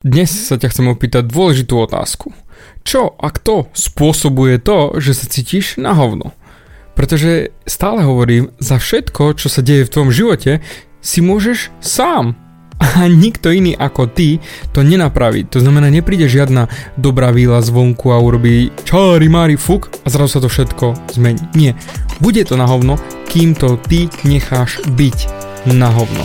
Dnes sa ťa chcem opýtať dôležitú otázku. Čo a kto spôsobuje to, že sa cítiš na hovno? Pretože stále hovorím, za všetko, čo sa deje v tvojom živote, si môžeš sám. A nikto iný ako ty to nenapraví. To znamená, nepríde žiadna dobrá víla zvonku a urobí čári mári fuk a zrazu sa to všetko zmení. Nie. Bude to na hovno, kým to ty necháš byť na hovno.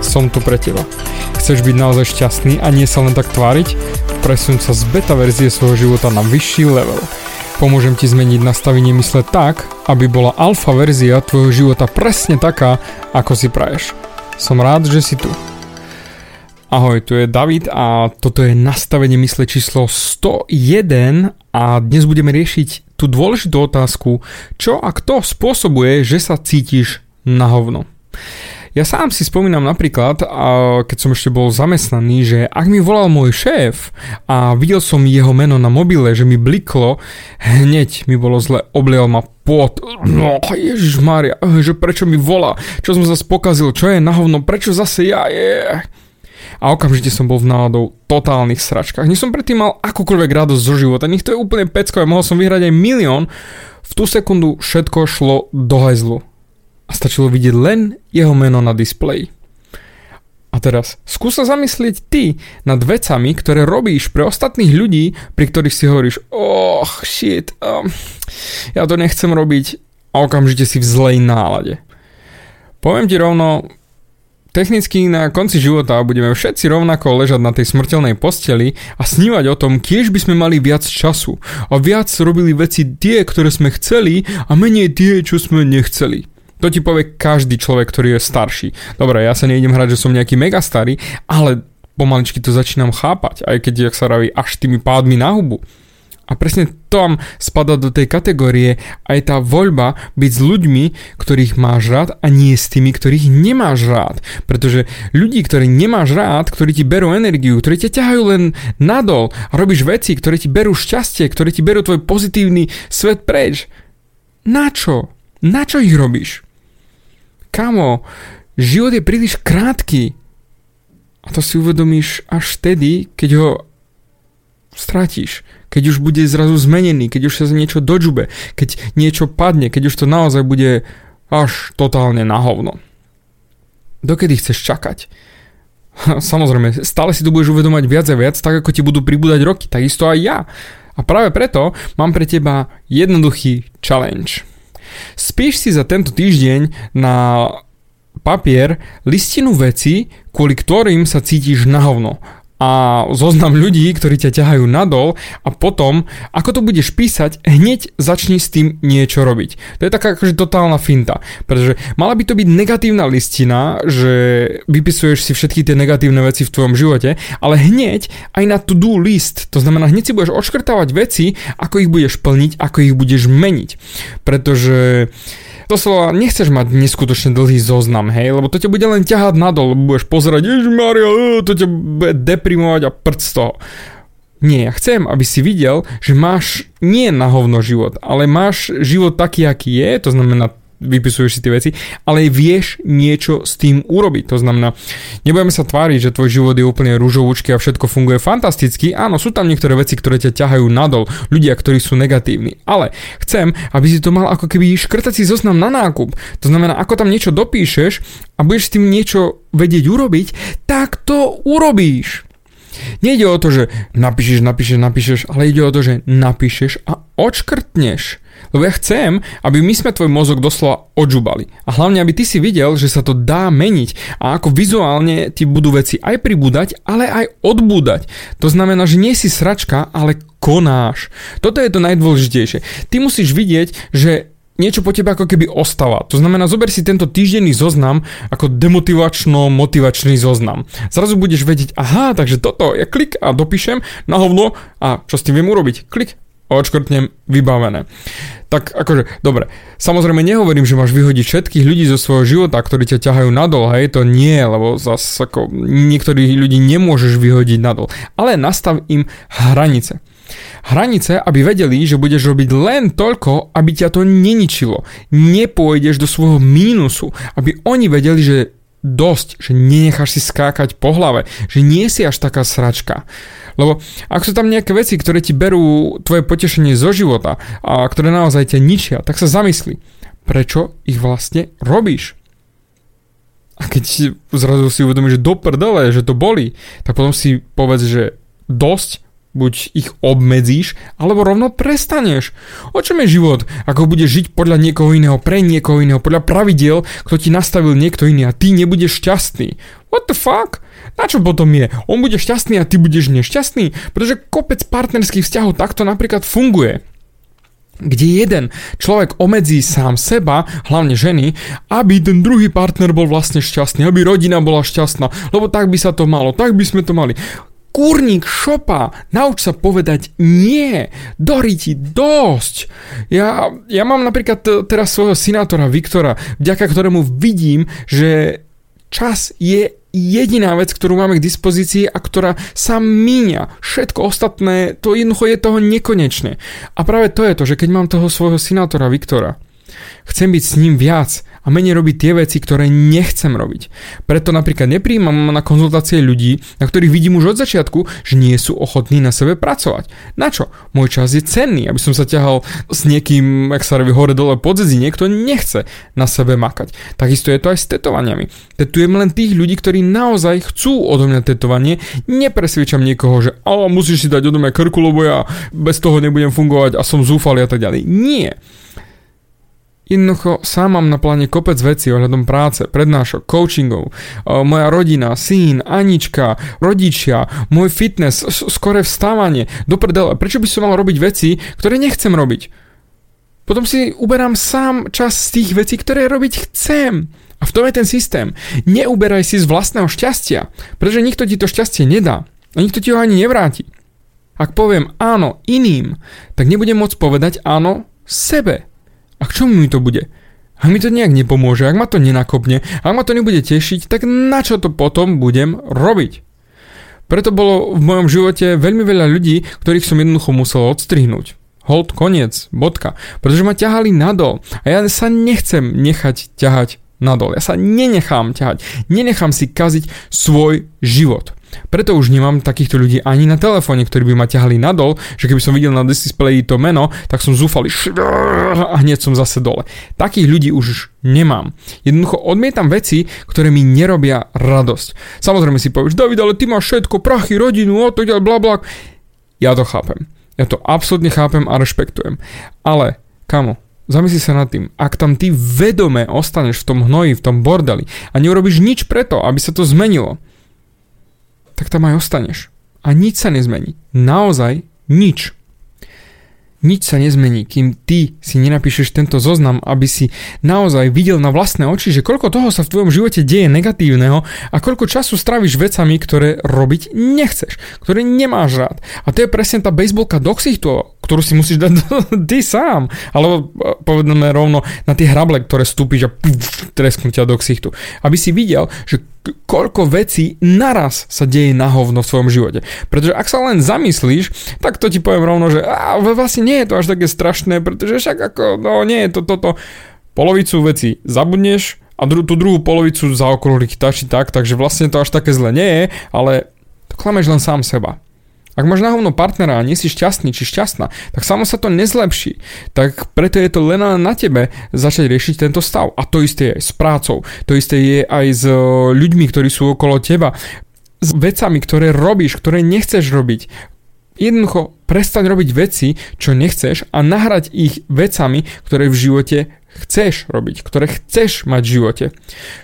som tu pre teba. Chceš byť naozaj šťastný a nie sa len tak tváriť? Presun sa z beta verzie svojho života na vyšší level. Pomôžem ti zmeniť nastavenie mysle tak, aby bola alfa verzia tvojho života presne taká, ako si praješ. Som rád, že si tu. Ahoj, tu je David a toto je nastavenie mysle číslo 101 a dnes budeme riešiť tú dôležitú otázku, čo a kto spôsobuje, že sa cítiš na hovno. Ja sám si spomínam napríklad, keď som ešte bol zamestnaný, že ak mi volal môj šéf a videl som jeho meno na mobile, že mi bliklo, hneď mi bolo zle, oblial ma pot. No, Ježiš Maria, že prečo mi volá, čo som zase pokazil, čo je na hovno, prečo zase ja je. A okamžite som bol v náladou totálnych sračkách. Nie som predtým mal akúkoľvek radosť zo života, nech to je úplne pecko, mohol som vyhrať aj milión. V tú sekundu všetko šlo do hajzlu a stačilo vidieť len jeho meno na displeji. A teraz, skús sa zamyslieť ty nad vecami, ktoré robíš pre ostatných ľudí, pri ktorých si hovoríš, oh shit, um, ja to nechcem robiť a okamžite si v zlej nálade. Poviem ti rovno, technicky na konci života budeme všetci rovnako ležať na tej smrteľnej posteli a snívať o tom, kiež by sme mali viac času a viac robili veci tie, ktoré sme chceli a menej tie, čo sme nechceli. To ti povie každý človek, ktorý je starší. Dobre, ja sa nejdem hrať, že som nejaký mega starý, ale pomaličky to začínam chápať, aj keď, jak sa raví, až tými pádmi na hubu. A presne tam spada do tej kategórie aj tá voľba byť s ľuďmi, ktorých máš rád a nie s tými, ktorých nemáš rád. Pretože ľudí, ktorých nemáš rád, ktorí ti berú energiu, ktorí ťa ťahajú len nadol a robíš veci, ktoré ti berú šťastie, ktoré ti berú tvoj pozitívny svet preč. Na čo? Na čo ich robíš? Kamo, život je príliš krátky. A to si uvedomíš až vtedy, keď ho stratíš. Keď už bude zrazu zmenený, keď už sa niečo dožube, keď niečo padne, keď už to naozaj bude až totálne na hovno. Dokedy chceš čakať? Samozrejme, stále si to budeš uvedomať viac a viac, tak ako ti budú pribúdať roky, takisto aj ja. A práve preto mám pre teba jednoduchý challenge. Spíš si za tento týždeň na papier listinu veci, kvôli ktorým sa cítiš na hovno a zoznam ľudí, ktorí ťa ťahajú nadol a potom, ako to budeš písať, hneď začni s tým niečo robiť. To je taká akože totálna finta, pretože mala by to byť negatívna listina, že vypisuješ si všetky tie negatívne veci v tvojom živote, ale hneď aj na to-do list, to znamená hneď si budeš odškrtávať veci, ako ich budeš plniť, ako ich budeš meniť. Pretože slova nechceš mať neskutočne dlhý zoznam, hej, lebo to ťa bude len ťahať nadol, lebo budeš pozerať, Mario, to ťa bude deprimovať a prd z toho. Nie, ja chcem, aby si videl, že máš nie na hovno život, ale máš život taký, aký je, to znamená vypisuješ si tie veci, ale vieš niečo s tým urobiť. To znamená, nebudeme sa tváriť, že tvoj život je úplne rúžovúčky a všetko funguje fantasticky. Áno, sú tam niektoré veci, ktoré ťa ťahajú nadol, ľudia, ktorí sú negatívni. Ale chcem, aby si to mal ako keby škrtací zoznam na nákup. To znamená, ako tam niečo dopíšeš a budeš s tým niečo vedieť urobiť, tak to urobíš. Nejde o to, že napíšeš, napíšeš, napíšeš, ale ide o to, že napíšeš a odškrtneš. Lebo ja chcem, aby my sme tvoj mozog doslova odžubali. A hlavne, aby ty si videl, že sa to dá meniť. A ako vizuálne ti budú veci aj pribúdať, ale aj odbúdať. To znamená, že nie si sračka, ale konáš. Toto je to najdôležitejšie. Ty musíš vidieť, že niečo po tebe ako keby ostáva. To znamená, zober si tento týždenný zoznam ako demotivačno-motivačný zoznam. Zrazu budeš vedieť, aha, takže toto, ja klik a dopíšem na hovno a čo s tým viem urobiť? Klik, odškrtnem, vybavené. Tak akože, dobre, samozrejme nehovorím, že máš vyhodiť všetkých ľudí zo svojho života, ktorí ťa ťahajú nadol, hej, to nie, lebo zase ako niektorých ľudí nemôžeš vyhodiť nadol, ale nastav im hranice. Hranice, aby vedeli, že budeš robiť len toľko, aby ťa to neničilo. Nepôjdeš do svojho mínusu, aby oni vedeli, že dosť, že nenecháš si skákať po hlave, že nie si až taká sračka. Lebo ak sú tam nejaké veci, ktoré ti berú tvoje potešenie zo života a ktoré naozaj ťa ničia, tak sa zamysli, prečo ich vlastne robíš. A keď zrazu si uvedomíš, že do prdele, že to boli, tak potom si povedz, že dosť, buď ich obmedzíš, alebo rovno prestaneš. O čom je život? Ako budeš žiť podľa niekoho iného, pre niekoho iného, podľa pravidiel, kto ti nastavil niekto iný a ty nebudeš šťastný. What the fuck? Na čo potom je? On bude šťastný a ty budeš nešťastný? Pretože kopec partnerských vzťahov takto napríklad funguje kde jeden človek omedzí sám seba, hlavne ženy, aby ten druhý partner bol vlastne šťastný, aby rodina bola šťastná, lebo tak by sa to malo, tak by sme to mali kurník šopa, nauč sa povedať nie, Dori ti dosť. Ja, ja mám napríklad teraz svojho sinátora Viktora, vďaka ktorému vidím, že čas je jediná vec, ktorú máme k dispozícii a ktorá sa míňa. Všetko ostatné, to jednoducho je toho nekonečné. A práve to je to, že keď mám toho svojho sinátora Viktora, chcem byť s ním viac, a menej robiť tie veci, ktoré nechcem robiť. Preto napríklad nepríjmam na konzultácie ľudí, na ktorých vidím už od začiatku, že nie sú ochotní na sebe pracovať. Na čo? Môj čas je cenný, aby som sa ťahal s niekým, ak sa robí hore dole pod zedzi, niekto nechce na sebe makať. Takisto je to aj s tetovaniami. Tetujem len tých ľudí, ktorí naozaj chcú odo mňa tetovanie, nepresviečam niekoho, že musíš si dať odo mňa krku, lebo ja bez toho nebudem fungovať a som zúfalý a tak ďalej. Nie. Jednoducho sám mám na pláne kopec vecí ohľadom práce, prednášok, coachingov, moja rodina, syn, Anička, rodičia, môj fitness, skore vstávanie, do prdele. Prečo by som mal robiť veci, ktoré nechcem robiť? Potom si uberám sám čas z tých vecí, ktoré robiť chcem. A v tom je ten systém. Neuberaj si z vlastného šťastia, pretože nikto ti to šťastie nedá. A nikto ti ho ani nevráti. Ak poviem áno iným, tak nebudem môcť povedať áno sebe. A k čomu mi to bude? Ak mi to nejak nepomôže, ak ma to nenakopne, ak ma to nebude tešiť, tak na čo to potom budem robiť? Preto bolo v mojom živote veľmi veľa ľudí, ktorých som jednoducho musel odstrihnúť. Hold, koniec, bodka. Pretože ma ťahali nadol a ja sa nechcem nechať ťahať nadol. Ja sa nenechám ťahať. Nenechám si kaziť svoj život. Preto už nemám takýchto ľudí ani na telefóne, ktorí by ma ťahali nadol, že keby som videl na displeji to meno, tak som zúfali a hneď som zase dole. Takých ľudí už nemám. Jednoducho odmietam veci, ktoré mi nerobia radosť. Samozrejme si povieš, David, ale ty máš všetko, prachy, rodinu, o to ďalej, bla. Ja to chápem. Ja to absolútne chápem a rešpektujem. Ale, kamo, Zamysli sa nad tým, ak tam ty vedome ostaneš v tom hnoji, v tom bordeli a neurobiš nič preto, aby sa to zmenilo, tak tam aj ostaneš. A nič sa nezmení. Naozaj nič. Nič sa nezmení, kým ty si nenapíšeš tento zoznam, aby si naozaj videl na vlastné oči, že koľko toho sa v tvojom živote deje negatívneho a koľko času stráviš vecami, ktoré robiť nechceš, ktoré nemáš rád. A to je presne tá baseballka do ktorú si musíš dať ty sám. Alebo e, povedeme rovno na tie hrable, ktoré stúpiš a tresknú ťa do ksichtu. Aby si videl, že koľko vecí naraz sa deje na hovno v svojom živote. Pretože ak sa len zamyslíš, tak to ti poviem rovno, že á, vlastne nie je to až také strašné, pretože však ako, no nie je to toto. Polovicu veci zabudneš a dru- tú druhú polovicu zaokrúhliť tak či tak, takže vlastne to až také zle nie je, ale to klameš len sám seba. Ak máš na hovno partnera a nie si šťastný či šťastná, tak samo sa to nezlepší. Tak preto je to len na tebe začať riešiť tento stav. A to isté je aj s prácou, to isté je aj s e, ľuďmi, ktorí sú okolo teba, s vecami, ktoré robíš, ktoré nechceš robiť. Jednoducho prestaň robiť veci, čo nechceš a nahrať ich vecami, ktoré v živote chceš robiť, ktoré chceš mať v živote.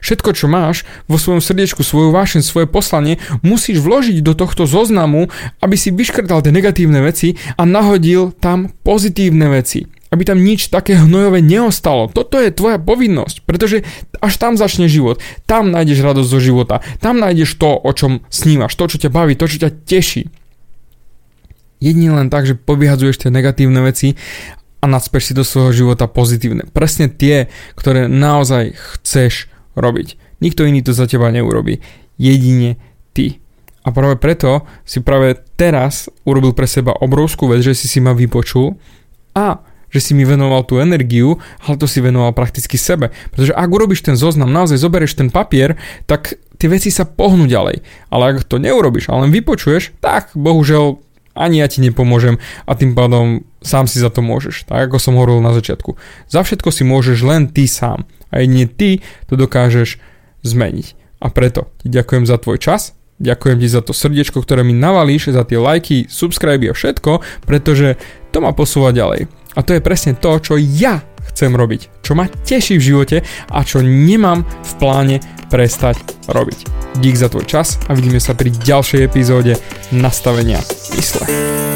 Všetko, čo máš vo svojom srdiečku, svoju vášeň, svoje poslanie, musíš vložiť do tohto zoznamu, aby si vyškrtal tie negatívne veci a nahodil tam pozitívne veci. aby tam nič také hnojové neostalo. Toto je tvoja povinnosť, pretože až tam začne život. Tam nájdeš radosť zo života. Tam nájdeš to, o čom snívaš, to, čo ťa baví, to, čo ťa teší. Jedine len tak, že povyhadzuješ tie negatívne veci a nadspeš si do svojho života pozitívne. Presne tie, ktoré naozaj chceš robiť. Nikto iný to za teba neurobi. Jedine ty. A práve preto si práve teraz urobil pre seba obrovskú vec, že si si ma vypočul a že si mi venoval tú energiu, ale to si venoval prakticky sebe. Pretože ak urobíš ten zoznam, naozaj zoberieš ten papier, tak tie veci sa pohnú ďalej. Ale ak to neurobiš a len vypočuješ, tak bohužiaľ ani ja ti nepomôžem a tým pádom sám si za to môžeš, tak ako som hovoril na začiatku. Za všetko si môžeš len ty sám a jedine ty to dokážeš zmeniť. A preto ti ďakujem za tvoj čas, ďakujem ti za to srdiečko, ktoré mi navalíš, za tie lajky, subscribe a všetko, pretože to ma posúva ďalej. A to je presne to, čo ja chcem robiť, čo ma teší v živote a čo nemám v pláne prestať robiť. Dík za tvoj čas a vidíme sa pri ďalšej epizóde nastavenia mysle.